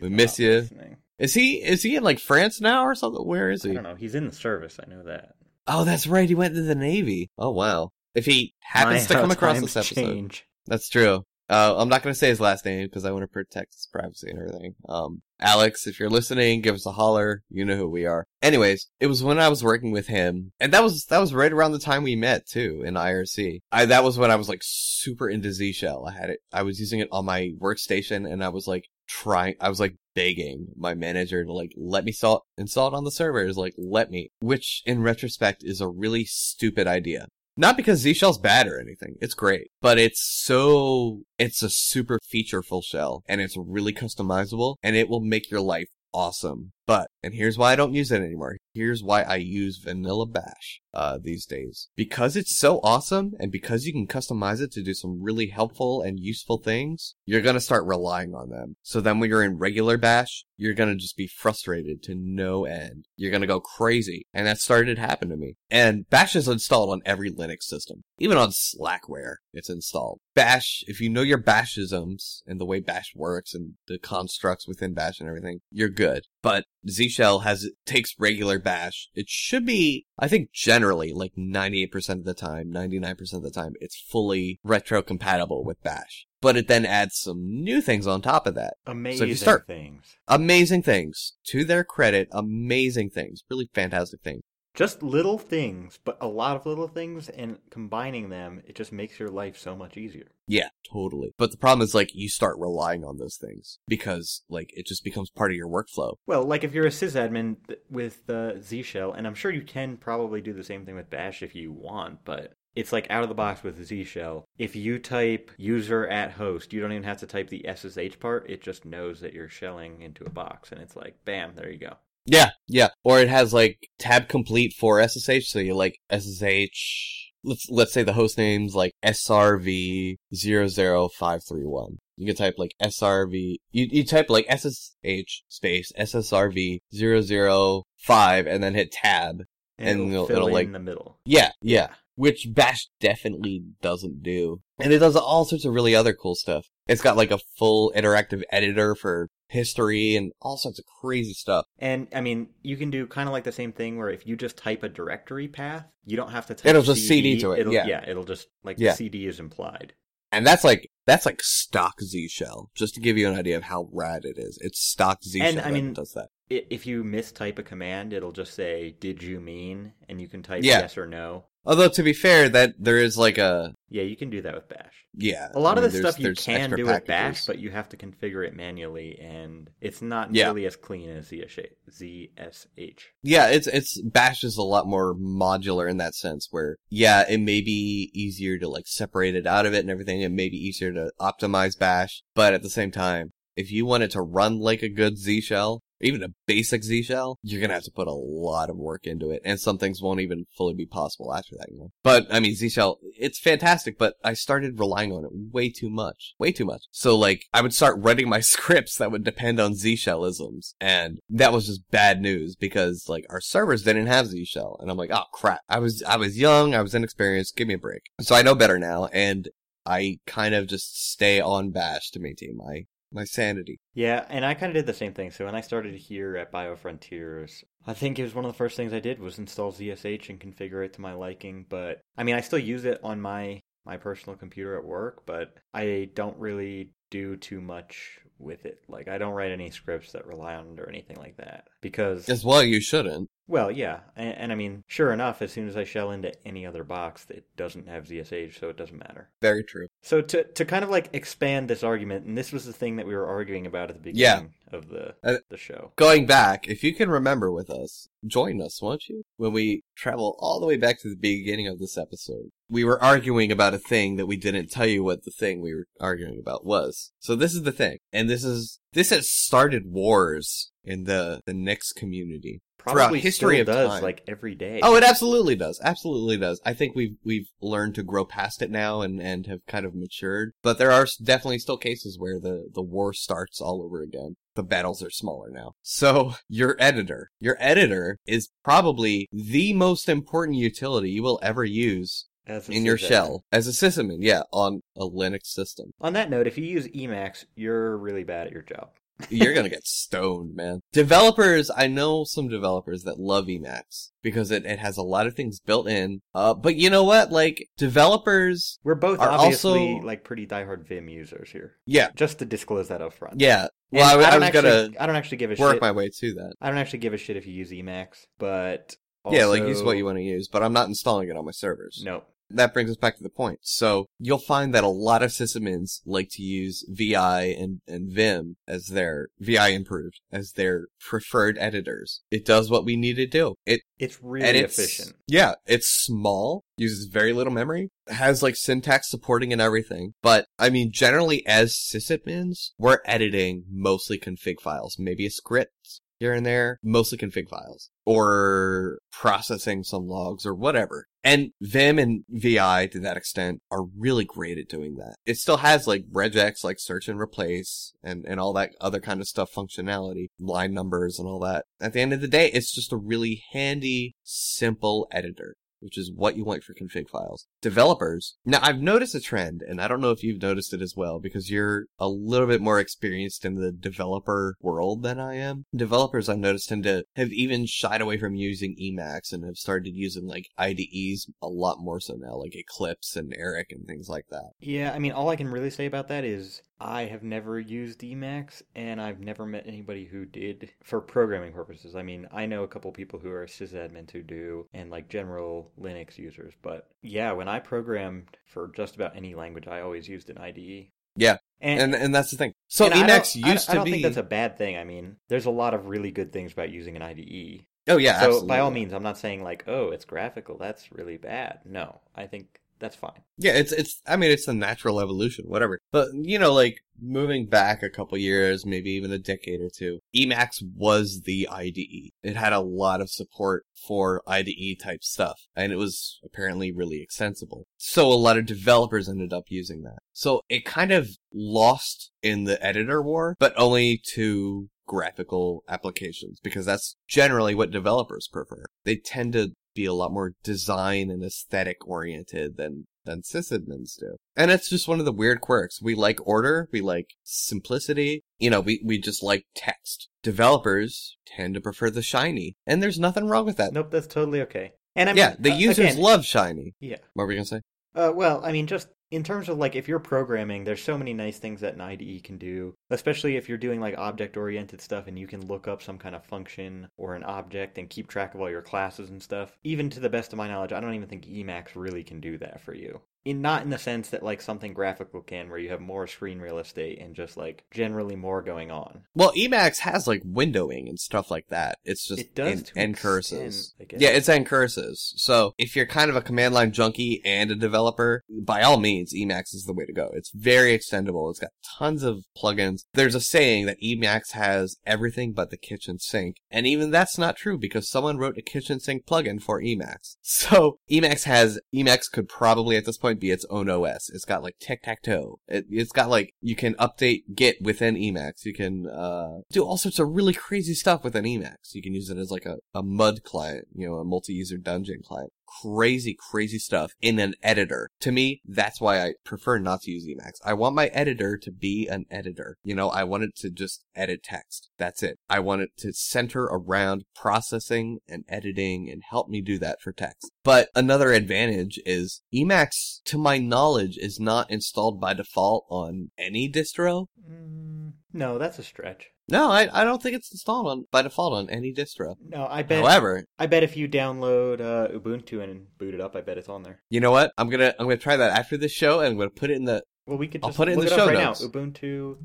We miss you. listening. Is he is he in like France now or something? Where is he? I don't know. He's in the service. I know that. Oh, that's right. He went to the Navy. Oh wow. If he happens My, to come across this episode, change. that's true. Uh, I'm not going to say his last name because I want to protect his privacy and everything. Um, Alex, if you're listening, give us a holler. You know who we are. Anyways, it was when I was working with him, and that was that was right around the time we met too in IRC. I that was when I was like super into Z Shell. I had it. I was using it on my workstation, and I was like trying. I was like begging my manager to like let me install install it on the servers. Like let me, which in retrospect is a really stupid idea. Not because Z Shell's bad or anything. It's great. But it's so, it's a super featureful shell and it's really customizable and it will make your life awesome. But, and here's why I don't use it anymore. Here's why I use Vanilla Bash, uh, these days. Because it's so awesome and because you can customize it to do some really helpful and useful things, you're gonna start relying on them. So then when you're in regular Bash, you're gonna just be frustrated to no end. You're gonna go crazy. And that started to happen to me. And Bash is installed on every Linux system. Even on Slackware, it's installed. Bash, if you know your Bashisms and the way Bash works and the constructs within Bash and everything, you're good. But Z Shell has takes regular Bash. It should be, I think, generally like 98% of the time, 99% of the time, it's fully retro compatible with Bash. But it then adds some new things on top of that. Amazing start- things. Amazing things. To their credit, amazing things. Really fantastic things. Just little things, but a lot of little things, and combining them, it just makes your life so much easier. Yeah, totally. But the problem is like you start relying on those things because like it just becomes part of your workflow. Well, like if you're a sysadmin th- with uh, Z Shell, and I'm sure you can probably do the same thing with Bash if you want, but it's like out of the box with Z Shell. If you type user at host, you don't even have to type the SSH part. It just knows that you're shelling into a box, and it's like, bam, there you go. Yeah, yeah. Or it has like tab complete for SSH, so you like SSH. Let's let's say the host name's like SRV 00531. You can type like SRV. You you type like SSH space SSRV 005 and then hit tab. And, And it'll, it'll- fill it'll, in like- the middle. Yeah, yeah. Which Bash definitely doesn't do. And it does all sorts of really other cool stuff. It's got like a full interactive editor for history and all sorts of crazy stuff. And I mean, you can do kind of like the same thing where if you just type a directory path, you don't have to type It'll just CD to it, It'll, yeah. it'll just like Yeah. the CD is implied. And that's like that's like stock Z shell. Just to give you an idea of how rad it is. It's stock Z shell. And, I mean, does that. If you mistype a command, it'll just say, "Did you mean?" and you can type Yeah. yes or no. Although to be fair, that there is like a Yeah, you can do that with Bash. yeah. A lot I of mean, the stuff you can do with Bash, but you have to configure it manually, and it's not Yeah. nearly as clean as ZSH. ZSH. Yeah, it's it's Bash is a lot more modular in that sense where yeah, it may be easier to like separate it out of it and everything. It may be easier to optimize Bash, but at the same time, if you want it to run like a good Z shell, even a basic Z shell, you're gonna have to put a lot of work into it, and some things won't even fully be possible after that. But I mean, Z shell, it's fantastic, but I started relying on it way too much, way too much. So like, I would start writing my scripts that would depend on Z shellisms, and that was just bad news because like our servers didn't have Z shell, and I'm like, oh crap, I was I was young, I was inexperienced, give me a break. So I know better now, and I kind of just stay on Bash to maintain my my sanity. Yeah, and I kind of did the same thing. So when I started here at BioFrontiers, I think it was one of the first things I did was install ZSH and configure it to my liking. But I mean, I still use it on my my personal computer at work, but I don't really do too much with it. Like I don't write any scripts that rely on it or anything like that because As well, you shouldn't. Well, yeah, and, and I mean, sure enough, as soon as I shell into any other box, it doesn't have ZSH, so it doesn't matter. Very true. So to to kind of like expand this argument, and this was the thing that we were arguing about at the Yeah. beginning of the Uh, the show. Going back, if you can remember with us, join us, won't you? When we travel all the way back to the beginning of this episode, we were arguing about a thing that we didn't tell you what the thing we were arguing about was. So this is the thing, and this is this has started wars in the the Nix community. throughout Probably history of does time. like every day. Oh, it absolutely does. Absolutely does. I think we've we've learned to grow past it now and and have kind of matured. But there are definitely still cases where the the war starts all over again. The battles are smaller now. So your editor, your editor is probably the most important utility you will ever use As a in your shell as a sysadmin. Yeah, on a Linux system. On that note, if you use Emacs, you're really bad at your job. You're gonna get stoned, man. Developers, I know some developers that love Emacs because it, it has a lot of things built in. Uh, but you know what? Like, developers, We're both Are obviously also- like pretty diehard Vim users here. yeah, Just to disclose that up front. yeah. And Well, I, I don't was actually, gonna I don't actually give a work shit. my way to that. I don't actually give a shit if you use Emacs, but yeah, like use what you want to use, but I'm not installing it on my servers. No, That brings us back to the point. So you'll find that a lot of sysadmins like to use VI and, and Vim as their VI improved as their preferred editors. It does what we need to do. It it's really it's efficient. yeah, it's small, uses very little memory, has like syntax supporting and everything. But I mean, generally as sysadmins, we're editing mostly config files, maybe a script here and there, mostly config files, or processing some logs or whatever. And Vim and VI to that extent are really great at doing that. It still has like regex, like search and replace and, and all that other kind of stuff functionality, line numbers and all that. At the end of the day, it's just a really handy, simple editor. Which is what you want for config files. Developers. Now, I've noticed a trend, and I don't know if you've noticed it as well, because you're a little bit more experienced in the developer world than I am. Developers, I've noticed, tend to have even shied away from using Emacs and have started using like IDEs a lot more so now, like Eclipse and Eric and things like that. Yeah, I mean, all I can really say about that is I have never used Emacs, and I've never met anybody who did for programming purposes. I mean, I know a couple people who are sysadmins who do, and like general Linux users. But yeah, when I programmed for just about any language, I always used an IDE. Yeah, and, And and that's the thing. So I Emacs don't- I- used I, to don't think that's a bad thing. I mean, there's a lot of really good things about using an IDE. oh yeah, so absolutely. by all means, I'm not saying like, oh, it's graphical. That's really bad. No, I think that's fine. Yeah, it's it's. I mean, it's a natural evolution, whatever. But you know, like moving back a couple years, maybe even a decade or two, Emacs was the IDE. It had a lot of support for IDE type stuff, and it was apparently really extensible. So a lot of developers ended up using that. So it kind of lost in the editor war, but only to graphical applications because that's generally what developers prefer. They tend to be a lot more design and aesthetic oriented than than sysadmins do. And it's just one of the weird quirks. We like order, we like simplicity, you know, we, we just like text. Developers tend to prefer the shiny. And there's nothing wrong with that. Nope, that's totally okay. And I mean, yeah, the uh, users again, love shiny. Yeah. What were we gonna say? Uh, well, I mean, just in terms of like if you're programming, there's so many nice things that an IDE can do, especially if you're doing like object oriented stuff and you can look up some kind of function or an object and keep track of all your classes and stuff. Even to the best of my knowledge, I don't even think Emacs really can do that for you. In not in the sense that like something graphical can, where you have more screen real estate and just like generally more going on. Well, Emacs has like windowing and stuff like that. It's just It does end extent, curses. I guess. Yeah, it's ncurses. So if you're kind of a command line junkie and a developer, by all means, Emacs is the way to go. It's very extendable. It's got tons of plugins. There's a saying that Emacs has everything but the kitchen sink. And even that's not true because someone wrote a kitchen sink plugin for Emacs. So Emacs has, Emacs could probably at this point be its own OS. It's got like tic-tac-toe. It, it's got like, you can update Git within Emacs. You can, uh, do all sorts of really crazy stuff within Emacs. You can use it as like a, a mud client, you know, a multi-user dungeon client. Crazy, crazy stuff in an editor. To me, that's why I prefer not to use Emacs. I want my editor to be an editor. You know, I want it to just edit text. That's it. I want it to center around processing and editing and help me do that for text. But another advantage is Emacs, to my knowledge, is not installed by default on any distro. Mm, no, that's a stretch. No, I, I don't think it's installed on by default on any distro. No, I bet. However, I bet if you download uh, Ubuntu and boot it up, I bet it's on there. you know what? I'm gonna I'm gonna try that after this show, and I'm gonna put it in the. Well, we could I'll just put it in the up show right notes. now. Ubuntu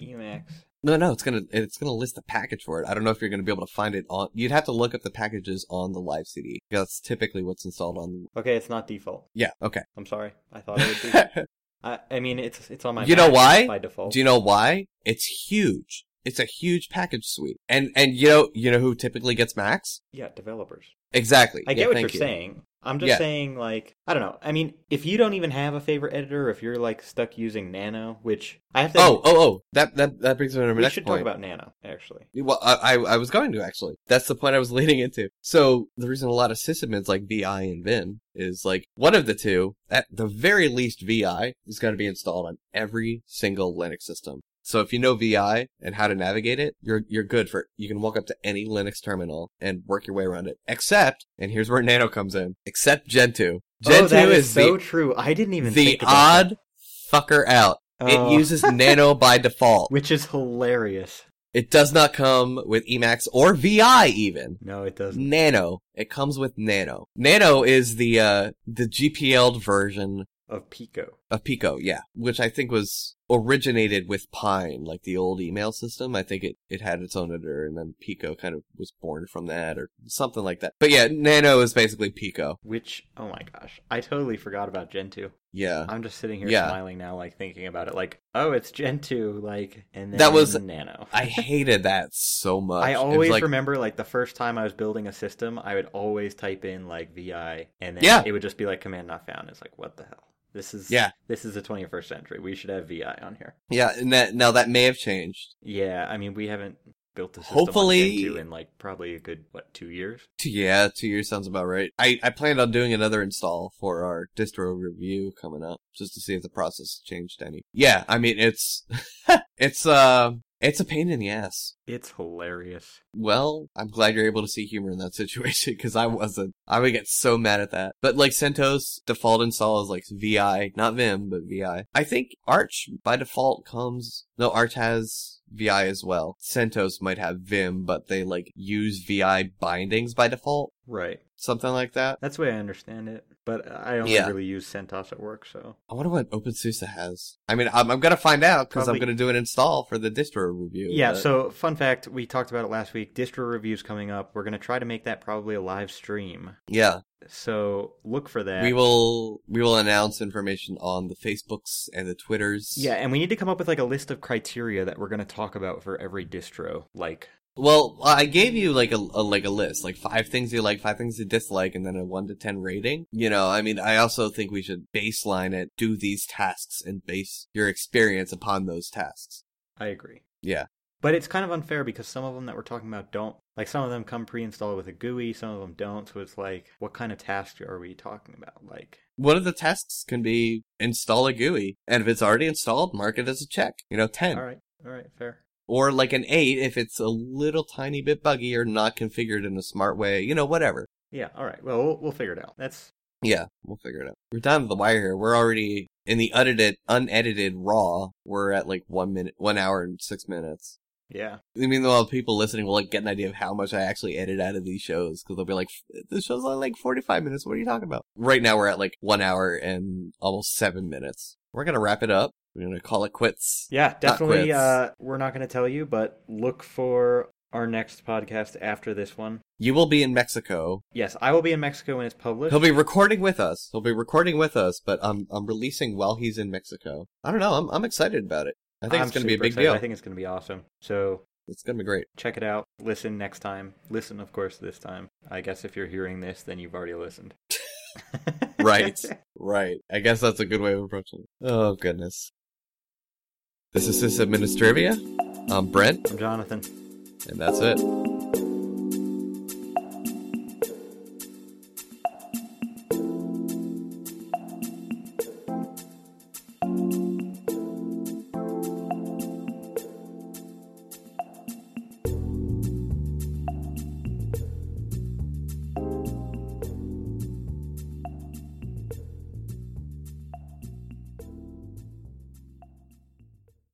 Emacs. No, no, it's gonna it's gonna list the package for it. I don't know if you're gonna be able to find it on. You'd have to look up the packages on the live CD. That's typically what's installed on. Okay, it's not default. Yeah. Okay. I'm sorry. I thought it would be. I, I mean, it's it's on my. You know why? By default. Do you know why? It's huge. It's a huge package suite. And and you know you know who typically gets Macs? yeah, developers. Exactly. I Yeah, get what you're you. saying. I'm just Yeah. saying, like, I don't know. I mean, if you don't even have a favorite editor, if you're like stuck using Nano, which I have to. Oh, oh, oh! That that that brings me to my we next should talk about Nano actually. Well, I, I I was going to actually. That's the point I was leading into. So the reason a lot of sysadmins like VI and Vim is like one of the two. At the very least, VI is going to be installed on every single Linux system. So if you know VI and how to navigate it, you're you're good for. You can walk up to any Linux terminal and work your way around it. Except, and here's where Nano comes in. Except Gentoo. Gentoo oh, that is, is so the true. I didn't even the odd fucker out. that. It Oh. uses Nano by default. which is hilarious. It does not come with Emacs or VI even. No, it doesn't. Nano. It comes with Nano. Nano is the uh the GPL'd version Of Pico. of Pico, yeah, which I think was originated with Pine, like the old email system. I think it it had its own editor, and then Pico kind of was born from that, or something like that. But yeah, Nano is basically Pico. Which, oh my gosh, I totally forgot about Gentoo. Yeah, I'm just sitting here Yeah. smiling now, like thinking about it, like, oh, it's Gentoo, like, and then That was- Nano. I hated that so much. I always like, remember, like, the first time I was building a system, I would always type in, like, VI, and then Yeah. it would just be, like, command not found. It's like, what the hell? This is, Yeah. this is the 21st century. We should have VI on here. yeah, and that now that may have changed. Yeah, I mean, we haven't built a system Hopefully- in, like, probably a good, what, two years? Two- Yeah, two years sounds about right. I, I planned on doing another install for our distro review coming up, just to see if the process changed any. Yeah, I mean it's it's uh it's a pain in the ass. It's hilarious. Well, I'm glad you're able to see humor in that situation because I wasn't. I would get so mad at that. But like CentOS default install is like VI, not Vim, but VI. I think Arch by default comes. No, Arch has VI as well. CentOS might have Vim, but they like use VI bindings by default, Right. Something like that. That's the way I understand it. But I only Yeah. really use CentOS at work, so. I wonder what OpenSUSE has. I mean, I'm, I'm gonna find out because I'm gonna do an install for the distro review. Yeah, but- so fun fact, we talked about it last week. Distro reviews coming up. We're going to try to make that probably a live stream. yeah, So look for that. we will we will announce information on the Facebooks and the Twitters. Yeah, and we need to come up with like a list of criteria that we're going to talk about for every distro. Like, Well, I gave you like a, a like a list, like five things you like, five things you dislike, and then a one to ten rating. You know, I mean, I also think we should baseline it, do these tasks, and base your experience upon those tasks. I agree. Yeah. But it's kind of unfair because some of them that we're talking about don't. Like, some of them come pre installed with a GUI, some of them don't. So it's like, what kind of task are we talking about? Like, One of the tasks can be install a GUI, and if it's already installed, mark it as a check. You know, ten. all right, all right, fair. Or like an eight if it's a little tiny bit buggy or not configured in a smart way. You know, whatever. Yeah, all right. Well, we'll, we'll figure it out. That's Yeah, we'll figure it out. We're down to the wire here. We're already in the unedited, unedited raw. We're at like one minute, one hour and six minutes. yeah. I mean, though, people listening will like get an idea of how much I actually edit out of these shows because they'll be like, "This show's only like forty-five minutes. What are you talking about?" Right now, we're at like one hour and almost seven minutes. We're gonna wrap it up. We're gonna call it quits. Yeah, definitely. quits. Uh, we're not going to tell you, but look for our next podcast after this one. You will be in Mexico. Yes, I will be in Mexico when it's published. He'll be recording with us. He'll be recording with us, but I'm I'm releasing while he's in Mexico. I don't know. I'm I'm excited about it. I think I'm it's gonna be a big excited. deal. I think it's going to be awesome. So It's gonna be great. check it out. Listen next time. Listen, of course, this time. I guess if you're hearing this, then you've already listened. Right. Right. I guess that's a good way of approaching it. Oh goodness. This is Sysadministrivia. I'm Brent, I'm Jonathan. and that's it.